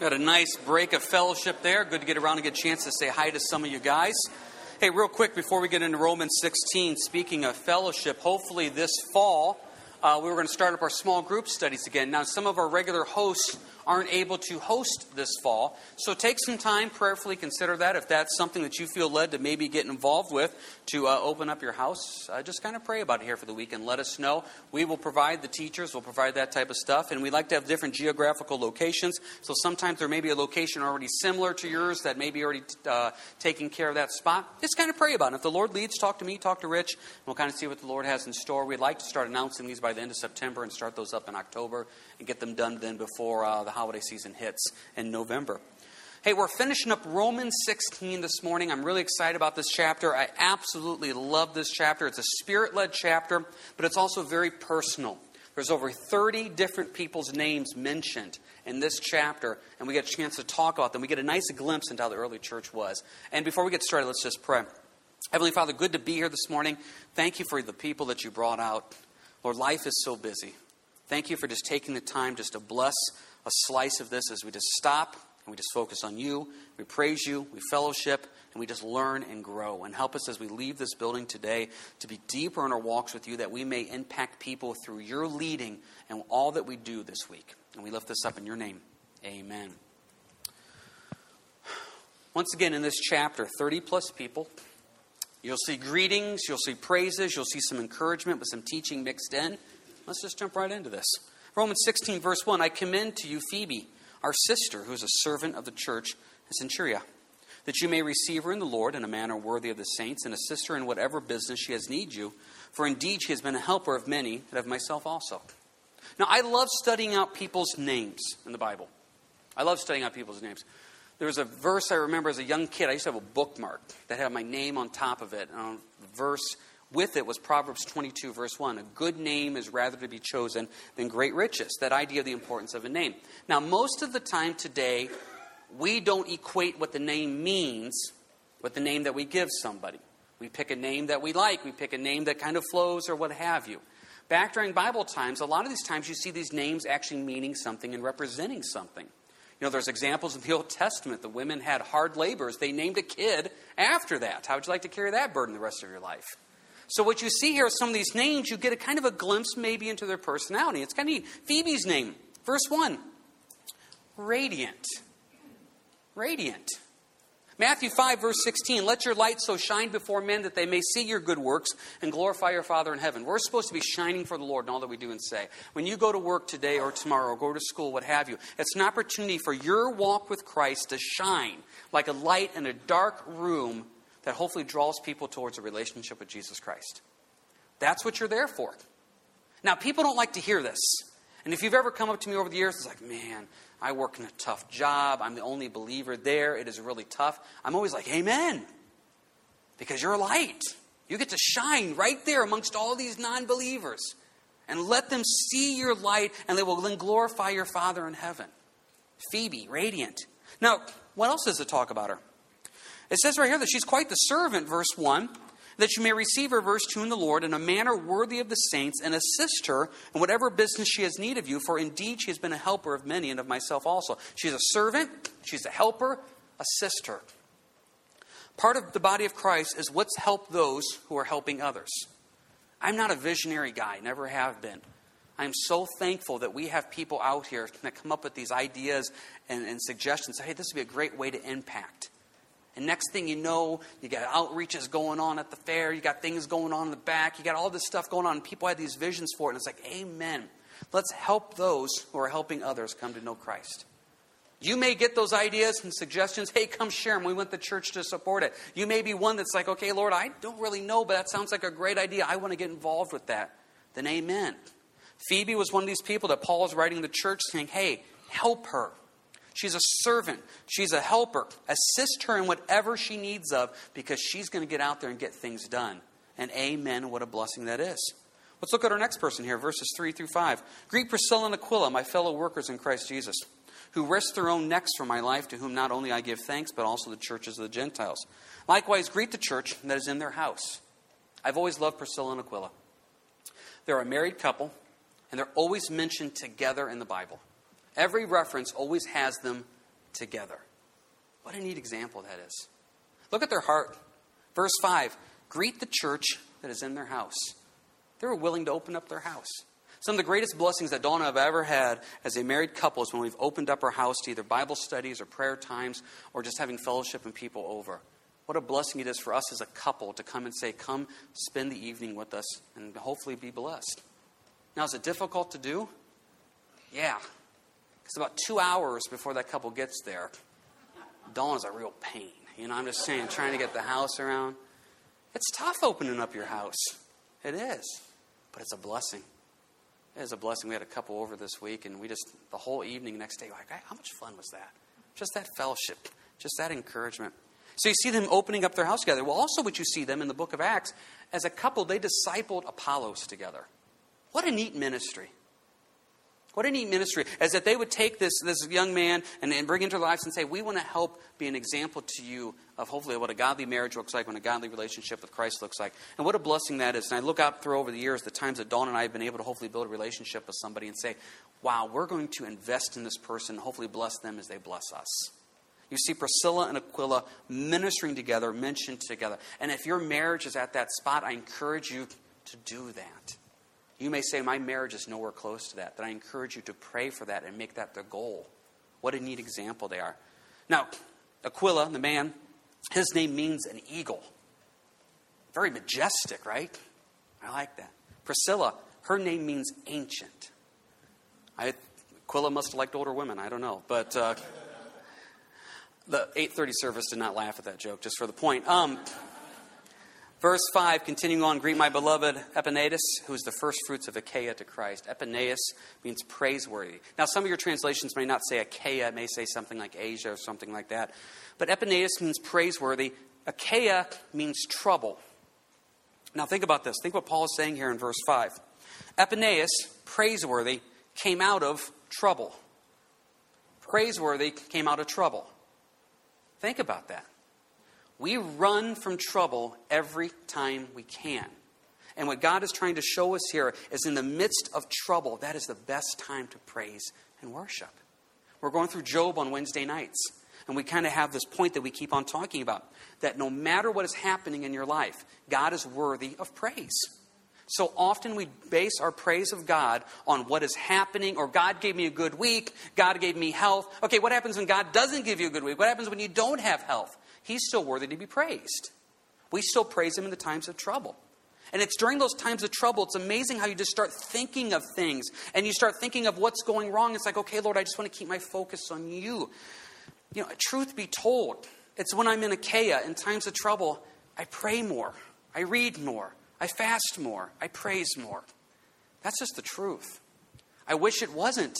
Got a nice break of fellowship there. Good to get around and get a chance to say hi to some of you guys. Hey, real quick before we get into Romans 16, speaking of fellowship, hopefully this fall uh, we were going to start up our small group studies again. Now, some of our regular hosts aren't able to host this fall. So take some time, prayerfully consider that. If that's something that you feel led to maybe get involved with to uh, open up your house, uh, just kind of pray about it here for the week and let us know. We will provide the teachers, we'll provide that type of stuff. And we like to have different geographical locations. So sometimes there may be a location already similar to yours that may be already uh, taking care of that spot. Just kind of pray about it. If the Lord leads, talk to me, talk to Rich. We'll kind of see what the Lord has in store. We'd like to start announcing these by the end of September and start those up in October and get them done then before uh, the holiday season hits in November. Hey, we're finishing up Romans 16 this morning. I'm really excited about this chapter. I absolutely love this chapter. It's a spirit led chapter, but it's also very personal. There's over 30 different people's names mentioned in this chapter, and we get a chance to talk about them. We get a nice glimpse into how the early church was. And before we get started, let's just pray. Heavenly Father, good to be here this morning. Thank you for the people that you brought out. Lord, life is so busy. Thank you for just taking the time just to bless a slice of this as we just stop and we just focus on you. We praise you, we fellowship, and we just learn and grow. And help us as we leave this building today to be deeper in our walks with you that we may impact people through your leading and all that we do this week. And we lift this up in your name. Amen. Once again, in this chapter, 30 plus people. You'll see greetings, you'll see praises, you'll see some encouragement with some teaching mixed in. Let's just jump right into this. Romans 16, verse 1 I commend to you Phoebe, our sister, who is a servant of the church in Cenchrea, that you may receive her in the Lord in a manner worthy of the saints, and assist her in whatever business she has need you. For indeed she has been a helper of many, and of myself also. Now, I love studying out people's names in the Bible. I love studying out people's names. There was a verse I remember as a young kid. I used to have a bookmark that had my name on top of it. And the verse with it was Proverbs 22, verse 1. A good name is rather to be chosen than great riches. That idea of the importance of a name. Now, most of the time today, we don't equate what the name means with the name that we give somebody. We pick a name that we like, we pick a name that kind of flows, or what have you. Back during Bible times, a lot of these times you see these names actually meaning something and representing something. You know, there's examples in the Old Testament. The women had hard labors. They named a kid after that. How would you like to carry that burden the rest of your life? So what you see here, some of these names, you get a kind of a glimpse maybe into their personality. It's kind of neat. Phoebe's name, verse 1, radiant. Radiant. Matthew 5, verse 16, let your light so shine before men that they may see your good works and glorify your Father in heaven. We're supposed to be shining for the Lord in all that we do and say. When you go to work today or tomorrow or go to school, what have you, it's an opportunity for your walk with Christ to shine like a light in a dark room that hopefully draws people towards a relationship with Jesus Christ. That's what you're there for. Now, people don't like to hear this. And if you've ever come up to me over the years, it's like, man, I work in a tough job. I'm the only believer there. It is really tough. I'm always like, amen. Because you're a light. You get to shine right there amongst all these non believers. And let them see your light, and they will then glorify your Father in heaven. Phoebe, radiant. Now, what else does it talk about her? It says right here that she's quite the servant, verse 1, that you may receive her, verse 2, in the Lord in a manner worthy of the saints, and assist her in whatever business she has need of you, for indeed she has been a helper of many and of myself also. She's a servant, she's a helper, assist her. Part of the body of Christ is let's help those who are helping others. I'm not a visionary guy, never have been. I'm so thankful that we have people out here that come up with these ideas and, and suggestions. Hey, this would be a great way to impact. And next thing you know, you got outreaches going on at the fair, you got things going on in the back, you got all this stuff going on, and people had these visions for it. And it's like, Amen. Let's help those who are helping others come to know Christ. You may get those ideas and suggestions. Hey, come share them. We want the church to support it. You may be one that's like, okay, Lord, I don't really know, but that sounds like a great idea. I want to get involved with that. Then, amen. Phoebe was one of these people that Paul is writing the church saying, hey, help her. She's a servant. She's a helper. Assist her in whatever she needs of because she's going to get out there and get things done. And amen, what a blessing that is. Let's look at our next person here, verses 3 through 5. Greet Priscilla and Aquila, my fellow workers in Christ Jesus, who risked their own necks for my life, to whom not only I give thanks, but also the churches of the Gentiles. Likewise, greet the church that is in their house. I've always loved Priscilla and Aquila. They're a married couple, and they're always mentioned together in the Bible. Every reference always has them together. What a neat example that is. Look at their heart. Verse 5 Greet the church that is in their house. They were willing to open up their house. Some of the greatest blessings that Donna have ever had as a married couple is when we've opened up our house to either Bible studies or prayer times or just having fellowship and people over. What a blessing it is for us as a couple to come and say, Come spend the evening with us and hopefully be blessed. Now, is it difficult to do? Yeah. Because about two hours before that couple gets there, Dawn is a real pain. You know, I'm just saying, trying to get the house around. It's tough opening up your house. It is. But it's a blessing. It is a blessing. We had a couple over this week, and we just, the whole evening, next day, like, how much fun was that? Just that fellowship, just that encouragement. So you see them opening up their house together. Well, also, what you see them in the book of Acts, as a couple, they discipled Apollos together. What a neat ministry. What a neat ministry. As that they would take this, this young man and, and bring into their lives and say, We want to help be an example to you of hopefully what a godly marriage looks like, what a godly relationship with Christ looks like. And what a blessing that is. And I look out through over the years, the times that Dawn and I have been able to hopefully build a relationship with somebody and say, Wow, we're going to invest in this person, hopefully bless them as they bless us. You see Priscilla and Aquila ministering together, mentioned together. And if your marriage is at that spot, I encourage you to do that. You may say, My marriage is nowhere close to that. Then I encourage you to pray for that and make that the goal. What a neat example they are. Now, Aquila, the man, his name means an eagle. Very majestic, right? I like that. Priscilla, her name means ancient. I, Aquila must have liked older women. I don't know. But uh, the 830 service did not laugh at that joke, just for the point. Um, Verse 5, continuing on, greet my beloved Epaenetus, who is the first fruits of Achaia to Christ. Epaenetus means praiseworthy. Now, some of your translations may not say Achaia, it may say something like Asia or something like that. But Epaenetus means praiseworthy. Achaia means trouble. Now, think about this. Think what Paul is saying here in verse 5. Epaenetus, praiseworthy, came out of trouble. Praiseworthy came out of trouble. Think about that. We run from trouble every time we can. And what God is trying to show us here is in the midst of trouble, that is the best time to praise and worship. We're going through Job on Wednesday nights, and we kind of have this point that we keep on talking about that no matter what is happening in your life, God is worthy of praise. So often we base our praise of God on what is happening, or God gave me a good week, God gave me health. Okay, what happens when God doesn't give you a good week? What happens when you don't have health? He's still worthy to be praised. We still praise him in the times of trouble. And it's during those times of trouble, it's amazing how you just start thinking of things and you start thinking of what's going wrong. It's like, okay, Lord, I just want to keep my focus on you. You know, truth be told, it's when I'm in Achaia in times of trouble, I pray more, I read more, I fast more, I praise more. That's just the truth. I wish it wasn't.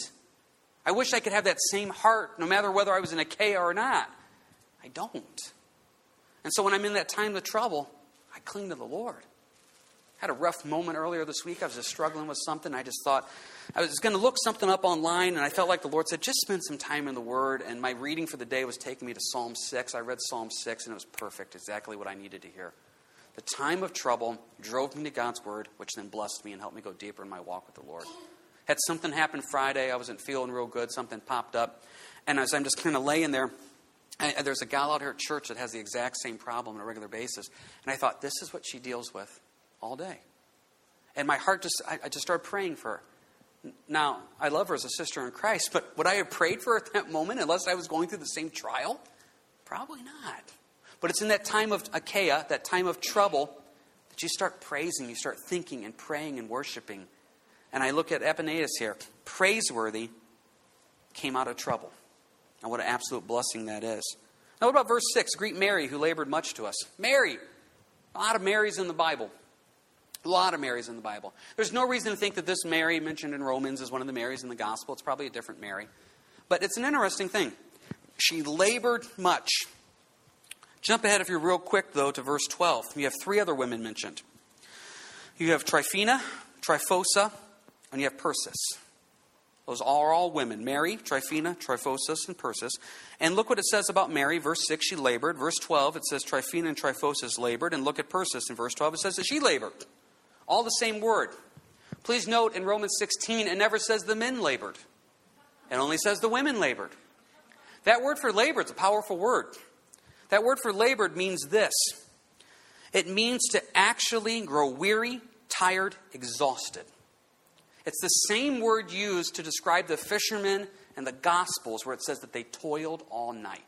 I wish I could have that same heart no matter whether I was in Achaia or not. I don't. And so when I'm in that time of trouble, I cling to the Lord. I had a rough moment earlier this week. I was just struggling with something. I just thought I was going to look something up online, and I felt like the Lord said, just spend some time in the Word. And my reading for the day was taking me to Psalm 6. I read Psalm 6, and it was perfect, exactly what I needed to hear. The time of trouble drove me to God's Word, which then blessed me and helped me go deeper in my walk with the Lord. Had something happen Friday. I wasn't feeling real good. Something popped up. And as I'm just kind of laying there, and there's a gal out here at church that has the exact same problem on a regular basis. And I thought, this is what she deals with all day. And my heart just, I, I just started praying for her. Now, I love her as a sister in Christ, but would I have prayed for her at that moment unless I was going through the same trial? Probably not. But it's in that time of Achaia, that time of trouble, that you start praising, you start thinking and praying and worshiping. And I look at Epaenetus here. Praiseworthy came out of trouble. And what an absolute blessing that is. Now, what about verse 6? Greet Mary, who labored much to us. Mary. A lot of Marys in the Bible. A lot of Marys in the Bible. There's no reason to think that this Mary mentioned in Romans is one of the Marys in the gospel. It's probably a different Mary. But it's an interesting thing. She labored much. Jump ahead, if you're real quick, though, to verse 12. You have three other women mentioned. You have Tryphena, Tryphosa, and you have Persis. Those are all women Mary, Tryphena, Tryphosa, and Persis. And look what it says about Mary. Verse 6, she labored. Verse 12, it says Tryphena and Tryphosa labored. And look at Persis. In verse 12, it says that she labored. All the same word. Please note in Romans 16, it never says the men labored, it only says the women labored. That word for labor, it's a powerful word. That word for labored means this it means to actually grow weary, tired, exhausted. It's the same word used to describe the fishermen and the Gospels where it says that they toiled all night.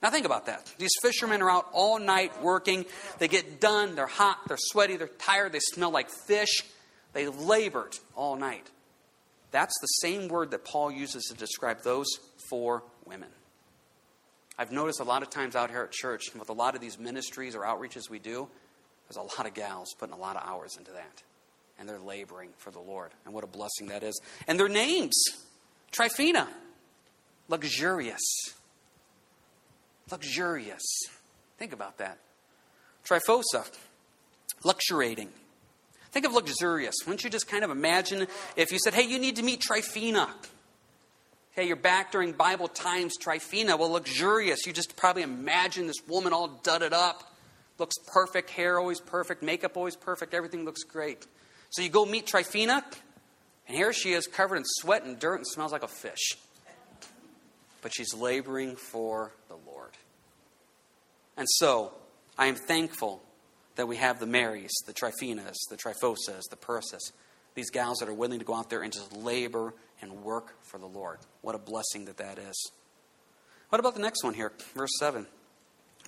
Now, think about that. These fishermen are out all night working. They get done. They're hot. They're sweaty. They're tired. They smell like fish. They labored all night. That's the same word that Paul uses to describe those four women. I've noticed a lot of times out here at church, with a lot of these ministries or outreaches we do, there's a lot of gals putting a lot of hours into that. And they're laboring for the Lord. And what a blessing that is. And their names Tryphena, luxurious. Luxurious. Think about that. Tryphosa, luxuriating. Think of luxurious. Wouldn't you just kind of imagine if you said, hey, you need to meet Tryphena? Okay, you're back during Bible times, Tryphena. Well, luxurious. You just probably imagine this woman all dudded up. Looks perfect, hair always perfect, makeup always perfect, everything looks great. So you go meet Tryphena, and here she is covered in sweat and dirt and smells like a fish. But she's laboring for the Lord. And so, I am thankful that we have the Marys, the Tryphenas, the Tryphosas, the Persas, these gals that are willing to go out there and just labor and work for the Lord. What a blessing that that is. What about the next one here? Verse 7.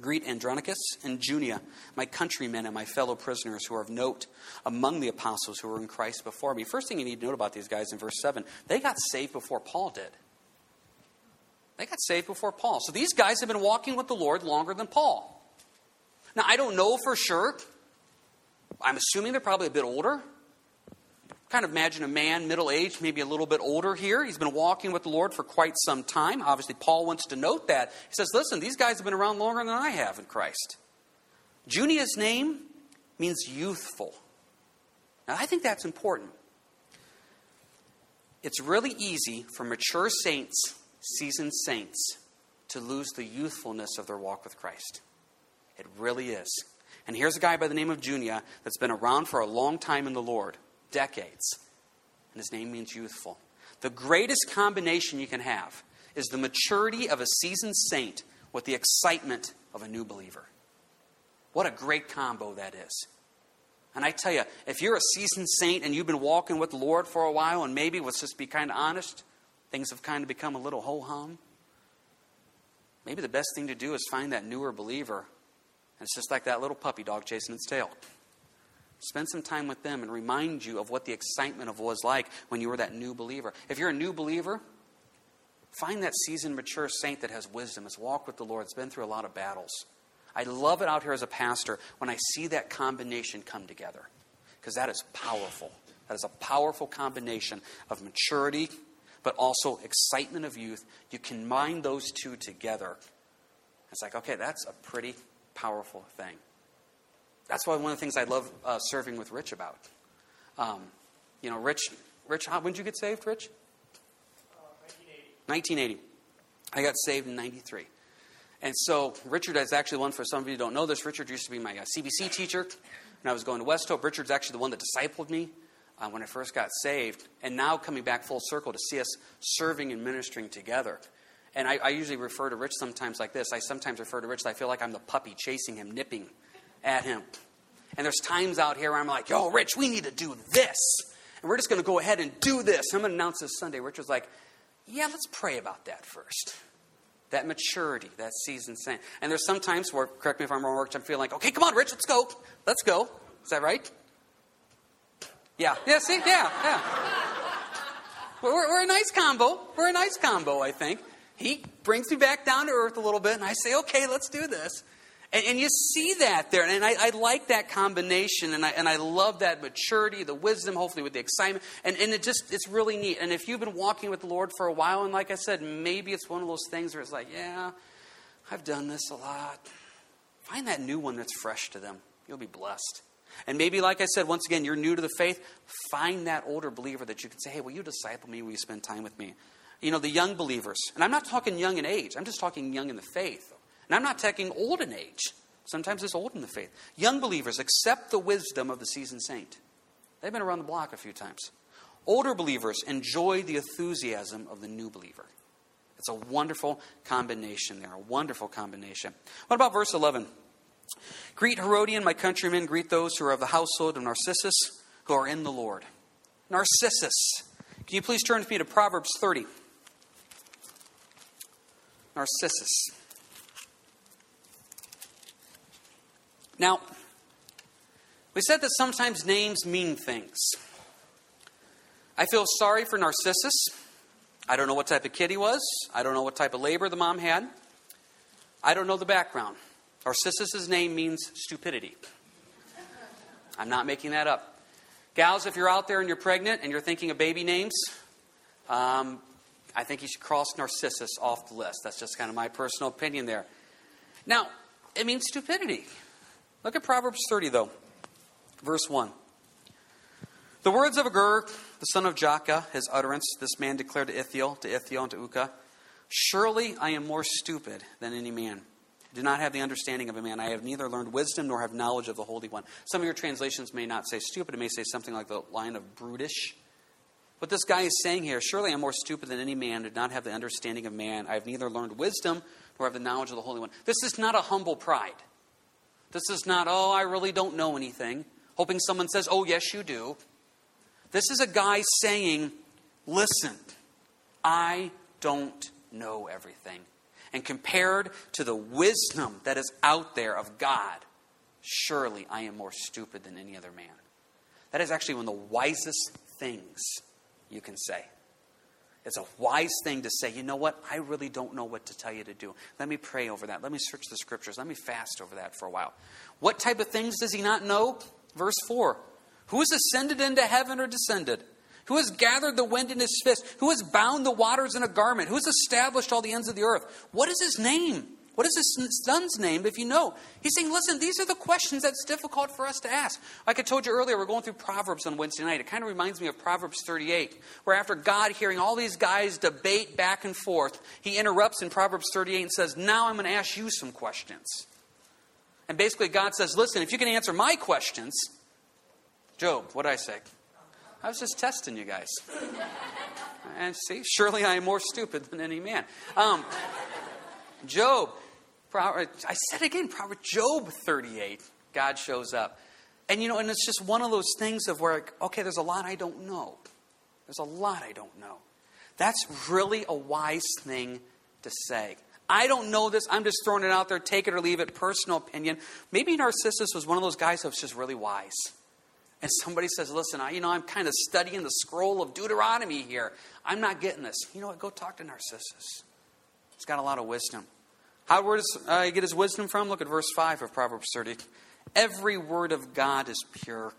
Greet Andronicus and Junia, my countrymen and my fellow prisoners who are of note among the apostles who were in Christ before me. First thing you need to note about these guys in verse 7 they got saved before Paul did. They got saved before Paul. So these guys have been walking with the Lord longer than Paul. Now, I don't know for sure. I'm assuming they're probably a bit older kind of imagine a man, middle aged, maybe a little bit older here. He's been walking with the Lord for quite some time. Obviously, Paul wants to note that. He says, Listen, these guys have been around longer than I have in Christ. Junia's name means youthful. Now, I think that's important. It's really easy for mature saints, seasoned saints, to lose the youthfulness of their walk with Christ. It really is. And here's a guy by the name of Junia that's been around for a long time in the Lord decades. And his name means youthful. The greatest combination you can have is the maturity of a seasoned saint with the excitement of a new believer. What a great combo that is. And I tell you, if you're a seasoned saint and you've been walking with the Lord for a while, and maybe let's just be kind of honest, things have kind of become a little ho hum. Maybe the best thing to do is find that newer believer. And it's just like that little puppy dog chasing its tail. Spend some time with them and remind you of what the excitement of was like when you were that new believer. If you're a new believer, find that seasoned, mature saint that has wisdom, has walked with the Lord, has been through a lot of battles. I love it out here as a pastor when I see that combination come together because that is powerful. That is a powerful combination of maturity, but also excitement of youth. You combine those two together. It's like, okay, that's a pretty powerful thing. That's why one of the things I love uh, serving with Rich about. Um, you know, Rich, Rich, how, when did you get saved, Rich? Uh, 1980. 1980. I got saved in 93. And so Richard is actually one, for some of you who don't know this, Richard used to be my uh, CBC teacher when I was going to West Hope. Richard's actually the one that discipled me uh, when I first got saved. And now coming back full circle to see us serving and ministering together. And I, I usually refer to Rich sometimes like this. I sometimes refer to Rich, I feel like I'm the puppy chasing him, nipping at him. And there's times out here where I'm like, yo, Rich, we need to do this. And we're just going to go ahead and do this. I'm going to announce this Sunday. Rich was like, yeah, let's pray about that first. That maturity, that seasoned saint. And there's some times where, correct me if I'm wrong, Rich, I'm feeling like, okay, come on, Rich, let's go. Let's go. Is that right? Yeah. Yeah, see? Yeah, yeah. We're, we're a nice combo. We're a nice combo, I think. He brings me back down to earth a little bit, and I say, okay, let's do this. And, and you see that there. And I, I, like that combination. And I, and I love that maturity, the wisdom, hopefully with the excitement. And, and it just, it's really neat. And if you've been walking with the Lord for a while, and like I said, maybe it's one of those things where it's like, yeah, I've done this a lot. Find that new one that's fresh to them. You'll be blessed. And maybe, like I said, once again, you're new to the faith. Find that older believer that you can say, hey, will you disciple me? Will you spend time with me? You know, the young believers. And I'm not talking young in age, I'm just talking young in the faith. And I'm not talking old in age. Sometimes it's old in the faith. Young believers accept the wisdom of the seasoned saint. They've been around the block a few times. Older believers enjoy the enthusiasm of the new believer. It's a wonderful combination there, a wonderful combination. What about verse 11? Greet Herodion, my countrymen, greet those who are of the household of Narcissus, who are in the Lord. Narcissus. Can you please turn with me to Proverbs 30? Narcissus. Now, we said that sometimes names mean things. I feel sorry for Narcissus. I don't know what type of kid he was. I don't know what type of labor the mom had. I don't know the background. Narcissus' name means stupidity. I'm not making that up. Gals, if you're out there and you're pregnant and you're thinking of baby names, um, I think you should cross Narcissus off the list. That's just kind of my personal opinion there. Now, it means stupidity. Look at Proverbs 30, though, verse 1. The words of Agur, the son of Jakeh, his utterance, this man declared to Ithiel, to Ithiel, and to Ukah, Surely I am more stupid than any man. I do not have the understanding of a man. I have neither learned wisdom nor have knowledge of the Holy One. Some of your translations may not say stupid, it may say something like the line of brutish. What this guy is saying here, surely I'm more stupid than any man, did not have the understanding of man. I have neither learned wisdom nor have the knowledge of the Holy One. This is not a humble pride. This is not, oh, I really don't know anything, hoping someone says, oh, yes, you do. This is a guy saying, listen, I don't know everything. And compared to the wisdom that is out there of God, surely I am more stupid than any other man. That is actually one of the wisest things you can say. It's a wise thing to say, you know what? I really don't know what to tell you to do. Let me pray over that. Let me search the scriptures. Let me fast over that for a while. What type of things does he not know? Verse 4 Who has ascended into heaven or descended? Who has gathered the wind in his fist? Who has bound the waters in a garment? Who has established all the ends of the earth? What is his name? What is his son's name if you know? He's saying, listen, these are the questions that's difficult for us to ask. Like I told you earlier, we're going through Proverbs on Wednesday night. It kind of reminds me of Proverbs 38, where after God hearing all these guys debate back and forth, he interrupts in Proverbs 38 and says, Now I'm going to ask you some questions. And basically, God says, Listen, if you can answer my questions, Job, what did I say? I was just testing you guys. and see, surely I am more stupid than any man. Um, Job, I said again, Proverbs, Job 38, God shows up. And you know, and it's just one of those things of where, okay, there's a lot I don't know. There's a lot I don't know. That's really a wise thing to say. I don't know this. I'm just throwing it out there. Take it or leave it. Personal opinion. Maybe Narcissus was one of those guys that was just really wise. And somebody says, Listen, I, you know, I'm kind of studying the scroll of Deuteronomy here. I'm not getting this. You know what? Go talk to Narcissus. He's got a lot of wisdom. How does uh, he get his wisdom from? Look at verse 5 of Proverbs 30. Every word of God is pure.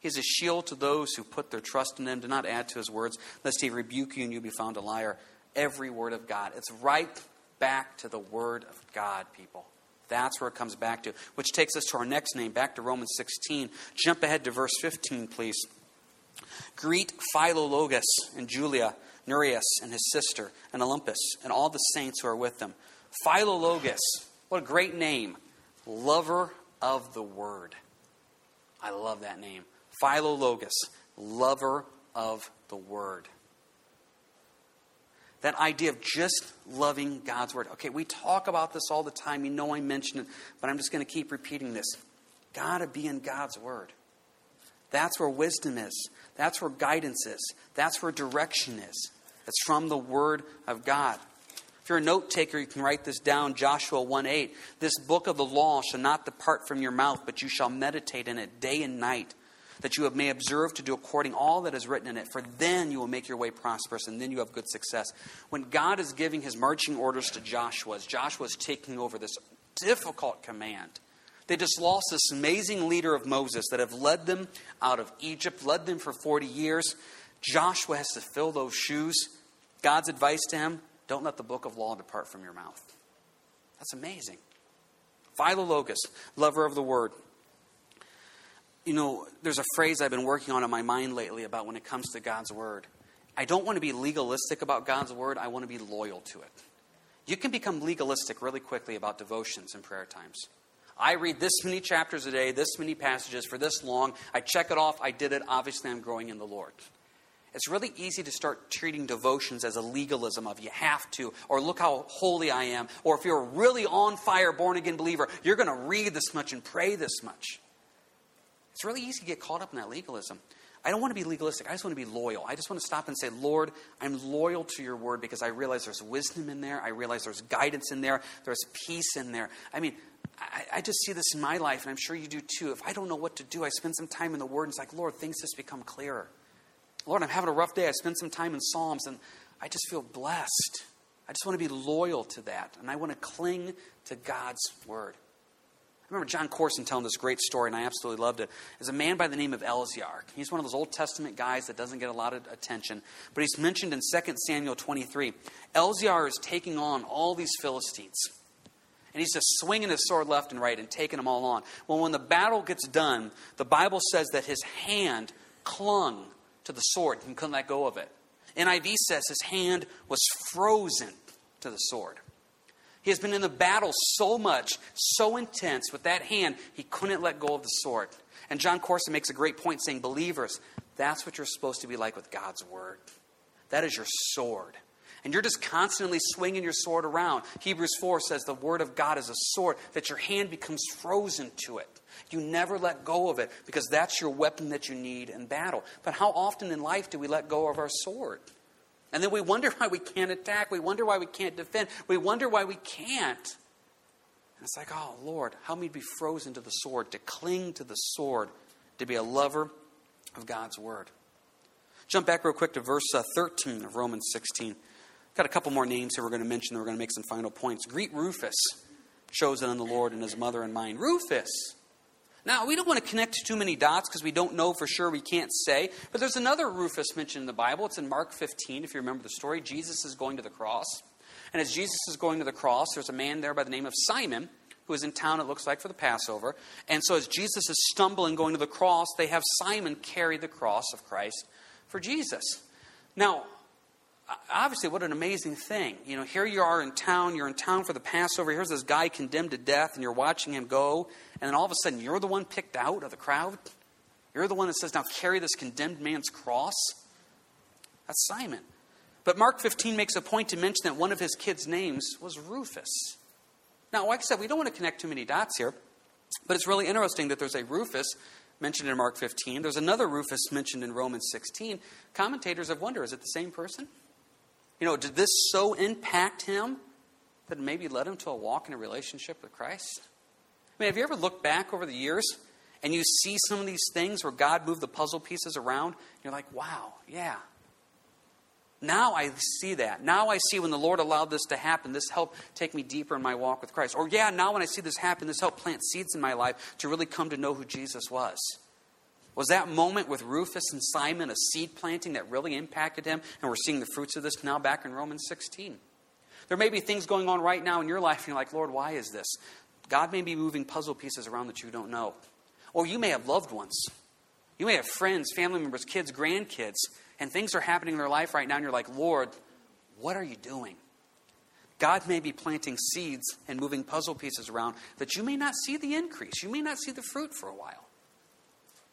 He's a shield to those who put their trust in him. Do not add to his words, lest he rebuke you and you be found a liar. Every word of God. It's right back to the word of God, people. That's where it comes back to, which takes us to our next name, back to Romans 16. Jump ahead to verse 15, please. Greet Philologus and Julia, Nereus and his sister, and Olympas, and all the saints who are with them. Philologus, what a great name. Lover of the word. I love that name. Philologus, lover of the word. That idea of just loving God's word. Okay, we talk about this all the time. You know I mention it, but I'm just going to keep repeating this. Gotta be in God's word. That's where wisdom is. That's where guidance is. That's where direction is. It's from the word of God. If you're a note taker, you can write this down Joshua 1 8. This book of the law shall not depart from your mouth, but you shall meditate in it day and night, that you may observe to do according all that is written in it, for then you will make your way prosperous, and then you have good success. When God is giving his marching orders to Joshua, as Joshua is taking over this difficult command, they just lost this amazing leader of Moses that have led them out of Egypt, led them for 40 years. Joshua has to fill those shoes. God's advice to him don't let the book of law depart from your mouth. That's amazing. Philologus, lover of the word. You know, there's a phrase I've been working on in my mind lately about when it comes to God's word. I don't want to be legalistic about God's word, I want to be loyal to it. You can become legalistic really quickly about devotions and prayer times. I read this many chapters a day, this many passages for this long. I check it off. I did it. Obviously, I'm growing in the Lord. It's really easy to start treating devotions as a legalism of you have to, or look how holy I am, or if you're a really on fire, born again believer, you're going to read this much and pray this much. It's really easy to get caught up in that legalism. I don't want to be legalistic. I just want to be loyal. I just want to stop and say, Lord, I'm loyal to your word because I realize there's wisdom in there. I realize there's guidance in there. There's peace in there. I mean, I, I, just see this in my life, and I'm sure you do too. If I don't know what to do, I spend some time in the word, and it's like, Lord, things just become clearer. Lord, I'm having a rough day. I spend some time in Psalms, and I just feel blessed. I just want to be loyal to that, and I want to cling to God's word. I remember Jon Courson telling this great story, and I absolutely loved it. There's a man by the name of Eleazar. He's one of those Old Testament guys that doesn't get a lot of attention, but he's mentioned in 2 Samuel 23. Eleazar is taking on all these Philistines. And he's just swinging his sword left and right and taking them all on. Well, when the battle gets done, the Bible says that his hand clung to the sword and couldn't let go of it. NIV says his hand was frozen to the sword. He has been in the battle so much, so intense with that hand, he couldn't let go of the sword. And Jon Courson makes a great point saying, Believers, that's what you're supposed to be like with God's word. That is your sword. And you're just constantly swinging your sword around. Hebrews 4 says the word of God is a sword, that your hand becomes frozen to it. You never let go of it because that's your weapon that you need in battle. But how often in life do we let go of our sword? And then we wonder why we can't attack. We wonder why we can't defend. We wonder why we can't. And it's like, oh, Lord, help me to be frozen to the sword, to cling to the sword, to be a lover of God's word. Jump back real quick to verse uh, 13 of Romans 16. Got a couple more names here we're going to mention, then we're going to make some final points. Greet Rufus, chosen in the Lord, and his mother and mine. Rufus, now, we don't want to connect too many dots because we don't know for sure, we can't say. But there's another Rufus mentioned in the Bible. It's in Mark 15, if you remember the story. Jesus is going to the cross. And as Jesus is going to the cross, there's a man there by the name of Simon who is in town, it looks like, for the Passover. And so as Jesus is stumbling going to the cross, they have Simon carry the cross of Christ for Jesus. Now, obviously, what an amazing thing. You know, here you are in town, you're in town for the Passover. Here's this guy condemned to death, and you're watching him go. And then all of a sudden, you're the one picked out of the crowd. You're the one that says, Now carry this condemned man's cross. That's Simon. But Mark 15 makes a point to mention that one of his kids' names was Rufus. Now, like I said, we don't want to connect too many dots here, but it's really interesting that there's a Rufus mentioned in Mark 15. There's another Rufus mentioned in Romans 16. Commentators have wondered is it the same person? You know, did this so impact him that maybe led him to a walk in a relationship with Christ? I mean, have you ever looked back over the years and you see some of these things where God moved the puzzle pieces around? you're like, wow, yeah. Now I see that. Now I see when the Lord allowed this to happen, this helped take me deeper in my walk with Christ. Or, yeah, now when I see this happen, this helped plant seeds in my life to really come to know who Jesus was. Was that moment with Rufus and Simon a seed planting that really impacted him? And we're seeing the fruits of this now back in Romans 16. There may be things going on right now in your life, and you're like, Lord, why is this? God may be moving puzzle pieces around that you don't know. Or you may have loved ones. You may have friends, family members, kids, grandkids, and things are happening in their life right now, and you're like, Lord, what are you doing? God may be planting seeds and moving puzzle pieces around that you may not see the increase. You may not see the fruit for a while.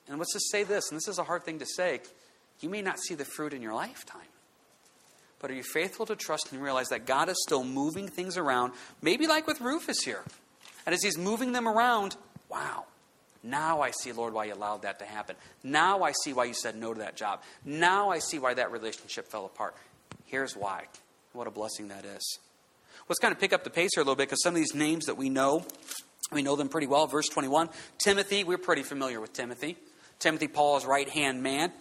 And let's just say this, and this is a hard thing to say you may not see the fruit in your lifetime. But are you faithful to trust and realize that God is still moving things around, maybe like with Rufus here? And as he's moving them around, wow, now I see, Lord, why you allowed that to happen. Now I see why you said no to that job. Now I see why that relationship fell apart. Here's why. What a blessing that is. Let's kind of pick up the pace here a little bit because some of these names that we know, we know them pretty well. Verse 21 Timothy, we're pretty familiar with Timothy. Timothy, Paul's right hand man.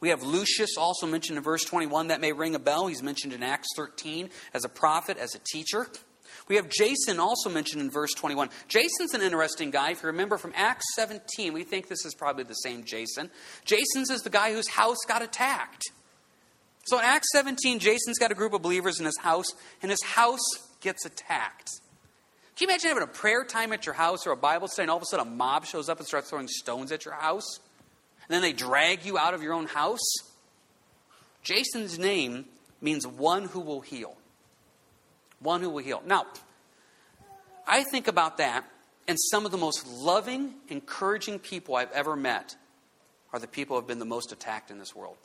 We have Lucius, also mentioned in verse 21. That may ring a bell. He's mentioned in Acts 13 as a prophet, as a teacher. We have Jason, also mentioned in verse 21. Jason's an interesting guy. If you remember from Acts 17, we think this is probably the same Jason. Jason's is the guy whose house got attacked. So in Acts 17, Jason's got a group of believers in his house, and his house gets attacked. Can you imagine having a prayer time at your house or a Bible study, and all of a sudden a mob shows up and starts throwing stones at your house? Then they drag you out of your own house. Jason's name means one who will heal. One who will heal. Now, I think about that, and some of the most loving, encouraging people I've ever met are the people who have been the most attacked in this world.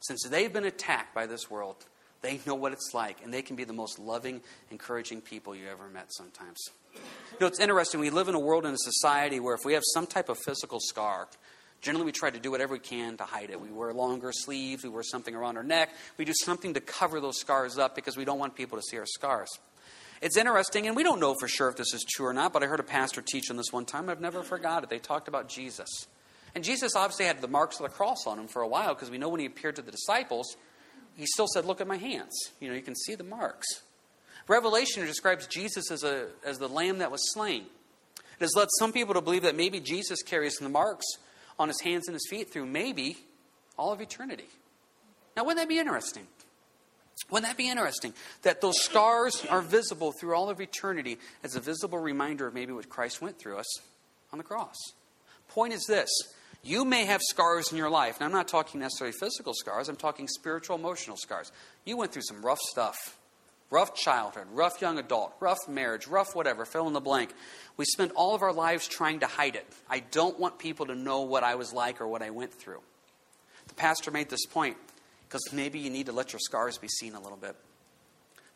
since they've been attacked by this world, they know what it's like, and they can be the most loving, encouraging people you ever met sometimes. You know, it's interesting. We live in a world and a society where if we have some type of physical scar, generally we try to do whatever we can to hide it. We wear longer sleeves, we wear something around our neck, we do something to cover those scars up because we don't want people to see our scars. It's interesting, and we don't know for sure if this is true or not, but I heard a pastor teach on this one time. I've never forgot it. They talked about Jesus. And Jesus obviously had the marks of the cross on him for a while because we know when he appeared to the disciples, he still said, Look at my hands. You know, you can see the marks. Revelation describes Jesus as, a, as the lamb that was slain. It has led some people to believe that maybe Jesus carries the marks on his hands and his feet through maybe all of eternity. Now, wouldn't that be interesting? Wouldn't that be interesting? That those scars are visible through all of eternity as a visible reminder of maybe what Christ went through us on the cross. Point is this you may have scars in your life, and I'm not talking necessarily physical scars, I'm talking spiritual, emotional scars. You went through some rough stuff rough childhood, rough young adult, rough marriage, rough whatever, fill in the blank. We spend all of our lives trying to hide it. I don't want people to know what I was like or what I went through. The pastor made this point because maybe you need to let your scars be seen a little bit.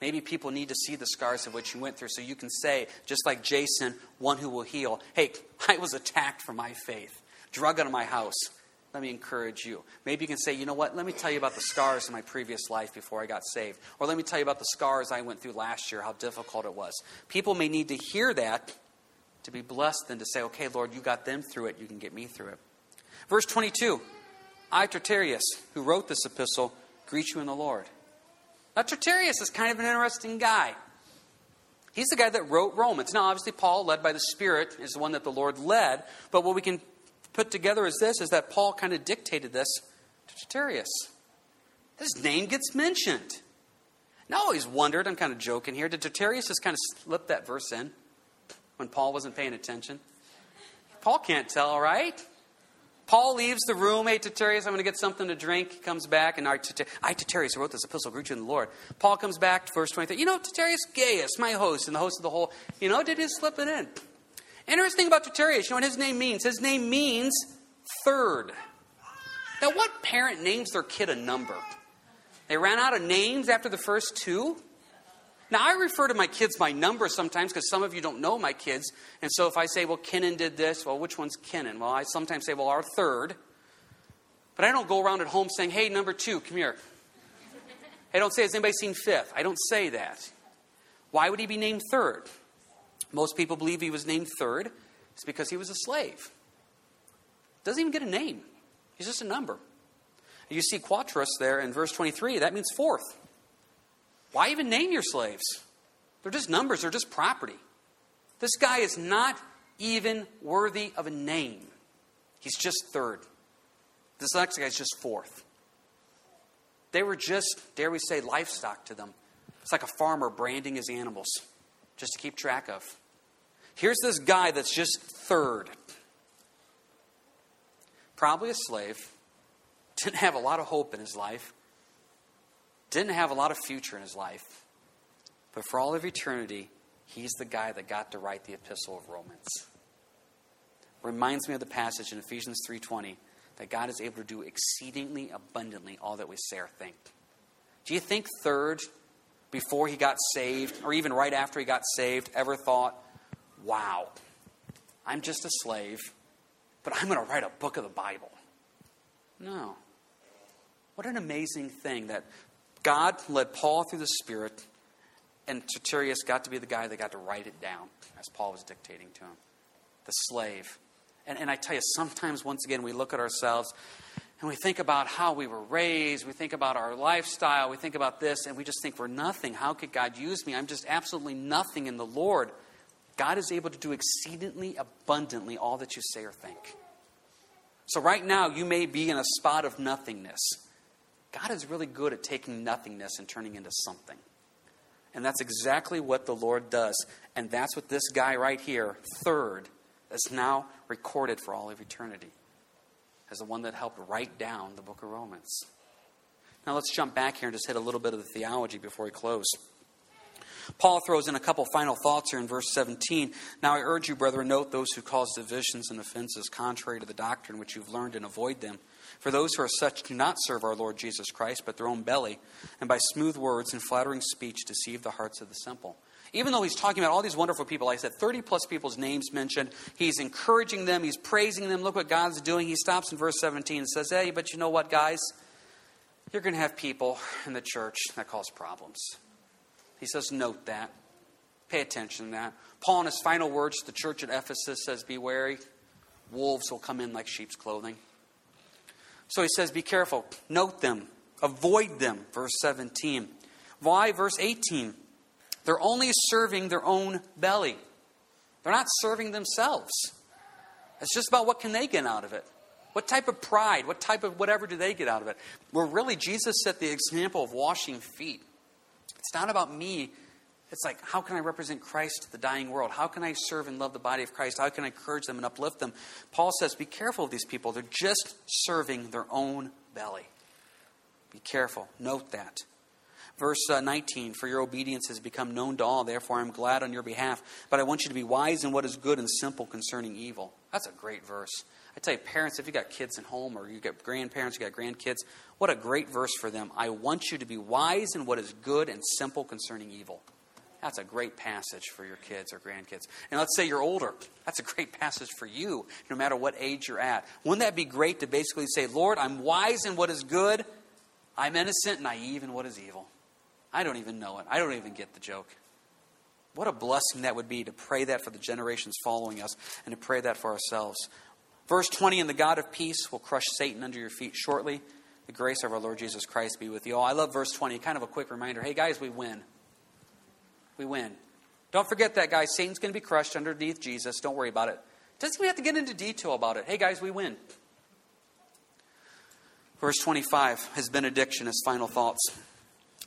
Maybe people need to see the scars of what you went through so you can say, just like Jason, one who will heal, hey, I was attacked for my faith drug out of my house. Let me encourage you. Maybe you can say, you know what? Let me tell you about the scars in my previous life before I got saved. Or let me tell you about the scars I went through last year, how difficult it was. People may need to hear that to be blessed than to say, okay, Lord, you got them through it. You can get me through it. Verse 22 I, Tertius, who wrote this epistle, greet you in the Lord. Now, Tertius is kind of an interesting guy. He's the guy that wrote Romans. Now, obviously, Paul, led by the Spirit, is the one that the Lord led. But what we can put together is this is that Paul kind of dictated this to Tertius. His name gets mentioned. Now I always wondered, I'm kind of joking here, did Tertius just kind of slip that verse in when Paul wasn't paying attention? Paul can't tell, right? Paul leaves the room. Hey, Tertius, I'm going to get something to drink. He comes back, and I, Tertius, who wrote this epistle, greet you in the Lord. Paul comes back, to verse 23. You know, Tertius Gaius, my host, and the host of the whole, you know, did he slip it in? Interesting about Tertius, you know what his name means? His name means third. Now, what parent names their kid a number? They ran out of names after the first two? Now, I refer to my kids by number sometimes because some of you don't know my kids. And so if I say, well, Kenan did this, well, which one's Kenan? Well, I sometimes say, well, our third. But I don't go around at home saying, hey, number two, come here. I don't say, has anybody seen fifth? I don't say that. Why would he be named third? Most people believe he was named third. It's because he was a slave. Doesn't even get a name. He's just a number. You see Quartus there in verse 23. That means fourth. Why even name your slaves? They're just numbers, they're just property. This guy is not even worthy of a name. He's just third. This next guy is just fourth. They were just, dare we say, livestock to them. It's like a farmer branding his animals just to keep track of. Here's this guy that's just third. Probably a slave. Didn't have a lot of hope in his life. Didn't have a lot of future in his life. But for all of eternity, he's the guy that got to write the epistle of Romans. Reminds me of the passage in Ephesians 3:20 that God is able to do exceedingly abundantly all that we say or think. Do you think third before he got saved or even right after he got saved ever thought wow, I'm just a slave, but I'm going to write a book of the Bible. No. What an amazing thing that God led Paul through the Spirit, and Tertius got to be the guy that got to write it down as Paul was dictating to him. The slave. And, and I tell you, sometimes, once again, we look at ourselves and we think about how we were raised, we think about our lifestyle, we think about this, and we just think we're nothing. How could God use me? I'm just absolutely nothing in the Lord. God is able to do exceedingly abundantly all that you say or think. So, right now, you may be in a spot of nothingness. God is really good at taking nothingness and turning into something. And that's exactly what the Lord does. And that's what this guy right here, third, is now recorded for all of eternity as the one that helped write down the book of Romans. Now let's jump back here and just hit a little bit of the theology before we close. Paul throws in a couple final thoughts here in verse 17. Now I urge you, brethren, note those who cause divisions and offenses contrary to the doctrine which you've learned and avoid them. For those who are such do not serve our Lord Jesus Christ, but their own belly, and by smooth words and flattering speech deceive the hearts of the simple. Even though he's talking about all these wonderful people, like I said 30 plus people's names mentioned. He's encouraging them, he's praising them. Look what God's doing. He stops in verse 17 and says, Hey, but you know what, guys? You're going to have people in the church that cause problems. He says, Note that. Pay attention to that. Paul, in his final words to the church at Ephesus, says, Be wary. Wolves will come in like sheep's clothing. So he says, Be careful. Note them. Avoid them. Verse 17. Why? Verse 18. They're only serving their own belly. They're not serving themselves. It's just about what can they get out of it. What type of pride, what type of whatever do they get out of it? Well, really, Jesus set the example of washing feet. It's not about me. It's like, how can I represent Christ to the dying world? How can I serve and love the body of Christ? How can I encourage them and uplift them? Paul says, be careful of these people. They're just serving their own belly. Be careful. Note that. Verse uh, 19 For your obedience has become known to all, therefore I'm glad on your behalf. But I want you to be wise in what is good and simple concerning evil. That's a great verse. I tell you, parents, if you got kids at home or you got grandparents, you got grandkids, what a great verse for them. I want you to be wise in what is good and simple concerning evil. That's a great passage for your kids or grandkids. And let's say you're older. That's a great passage for you, no matter what age you're at. Wouldn't that be great to basically say, Lord, I'm wise in what is good, I'm innocent, naive in what is evil? I don't even know it. I don't even get the joke. What a blessing that would be to pray that for the generations following us and to pray that for ourselves. Verse 20 And the God of peace will crush Satan under your feet shortly. The grace of our Lord Jesus Christ be with you all. I love verse 20. Kind of a quick reminder hey, guys, we win. We win. Don't forget that, guys. Satan's going to be crushed underneath Jesus. Don't worry about it. Doesn't even have to get into detail about it. Hey, guys, we win. Verse 25, his benediction, his final thoughts.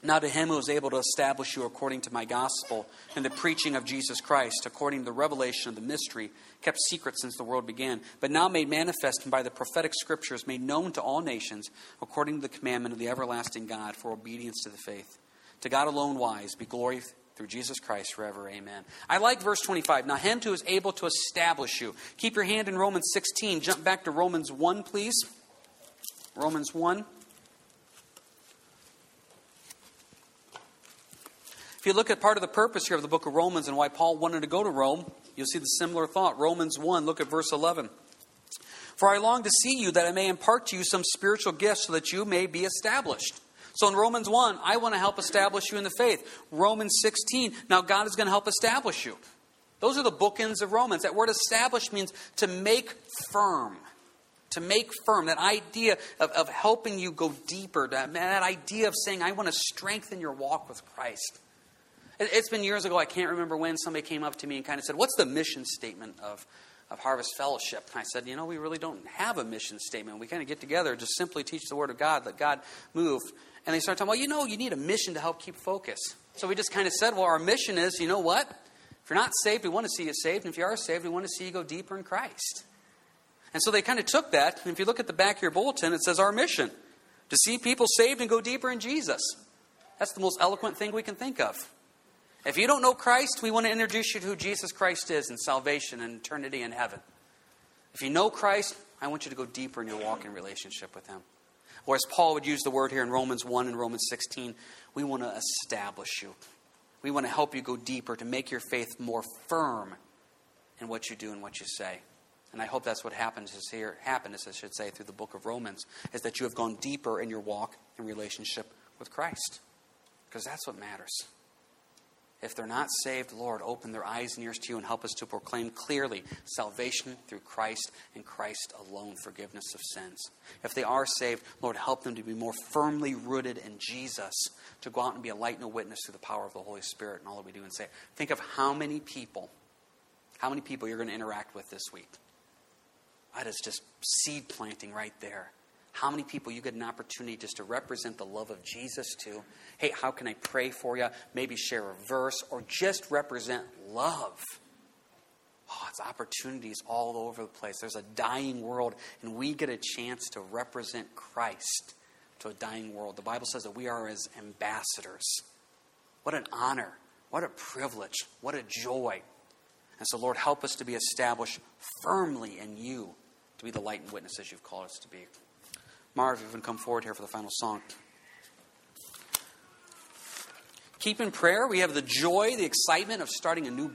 Now to him who is able to establish you according to my gospel and the preaching of Jesus Christ, according to the revelation of the mystery, kept secret since the world began, but now made manifest by the prophetic scriptures made known to all nations, according to the commandment of the everlasting God, for obedience to the faith. To God alone wise be glory through Jesus Christ forever. Amen. I like verse 25. Now him who is able to establish you. Keep your hand in Romans 16. Jump back to Romans 1, please. Romans 1. If you look at part of the purpose here of the book of Romans and why Paul wanted to go to Rome, you'll see the similar thought. Romans 1, look at verse 11. For I long to see you that I may impart to you some spiritual gifts so that you may be established. So in Romans 1, I want to help establish you in the faith. Romans 16, now God is going to help establish you. Those are the bookends of Romans. That word establish means to make firm. To make firm. That idea of, of helping you go deeper. That, that idea of saying, I want to strengthen your walk with Christ. It's been years ago, I can't remember when, somebody came up to me and kind of said, What's the mission statement of, of Harvest Fellowship? And I said, You know, we really don't have a mission statement. We kind of get together, just simply teach the Word of God, let God move. And they started talking, Well, you know, you need a mission to help keep focus. So we just kind of said, Well, our mission is, you know what? If you're not saved, we want to see you saved. And if you are saved, we want to see you go deeper in Christ. And so they kind of took that. And if you look at the back of your bulletin, it says, Our mission to see people saved and go deeper in Jesus. That's the most eloquent thing we can think of. If you don't know Christ, we want to introduce you to who Jesus Christ is and salvation and eternity in heaven. If you know Christ, I want you to go deeper in your walk in relationship with Him. Or as Paul would use the word here in Romans 1 and Romans 16, we want to establish you. We want to help you go deeper to make your faith more firm in what you do and what you say. And I hope that's what happens is here, as I should say, through the book of Romans, is that you have gone deeper in your walk and relationship with Christ. Because that's what matters. If they're not saved, Lord, open their eyes and ears to you and help us to proclaim clearly salvation through Christ and Christ alone, forgiveness of sins. If they are saved, Lord, help them to be more firmly rooted in Jesus, to go out and be a light and a witness through the power of the Holy Spirit and all that we do and say. Think of how many people, how many people you're going to interact with this week. That is just seed planting right there. How many people you get an opportunity just to represent the love of Jesus to? Hey, how can I pray for you? Maybe share a verse or just represent love. Oh, it's opportunities all over the place. There's a dying world, and we get a chance to represent Christ to a dying world. The Bible says that we are as ambassadors. What an honor. What a privilege. What a joy. And so, Lord, help us to be established firmly in you to be the light and witnesses you've called us to be. Marv, you can come forward here for the final song. Keep in prayer. We have the joy, the excitement of starting a new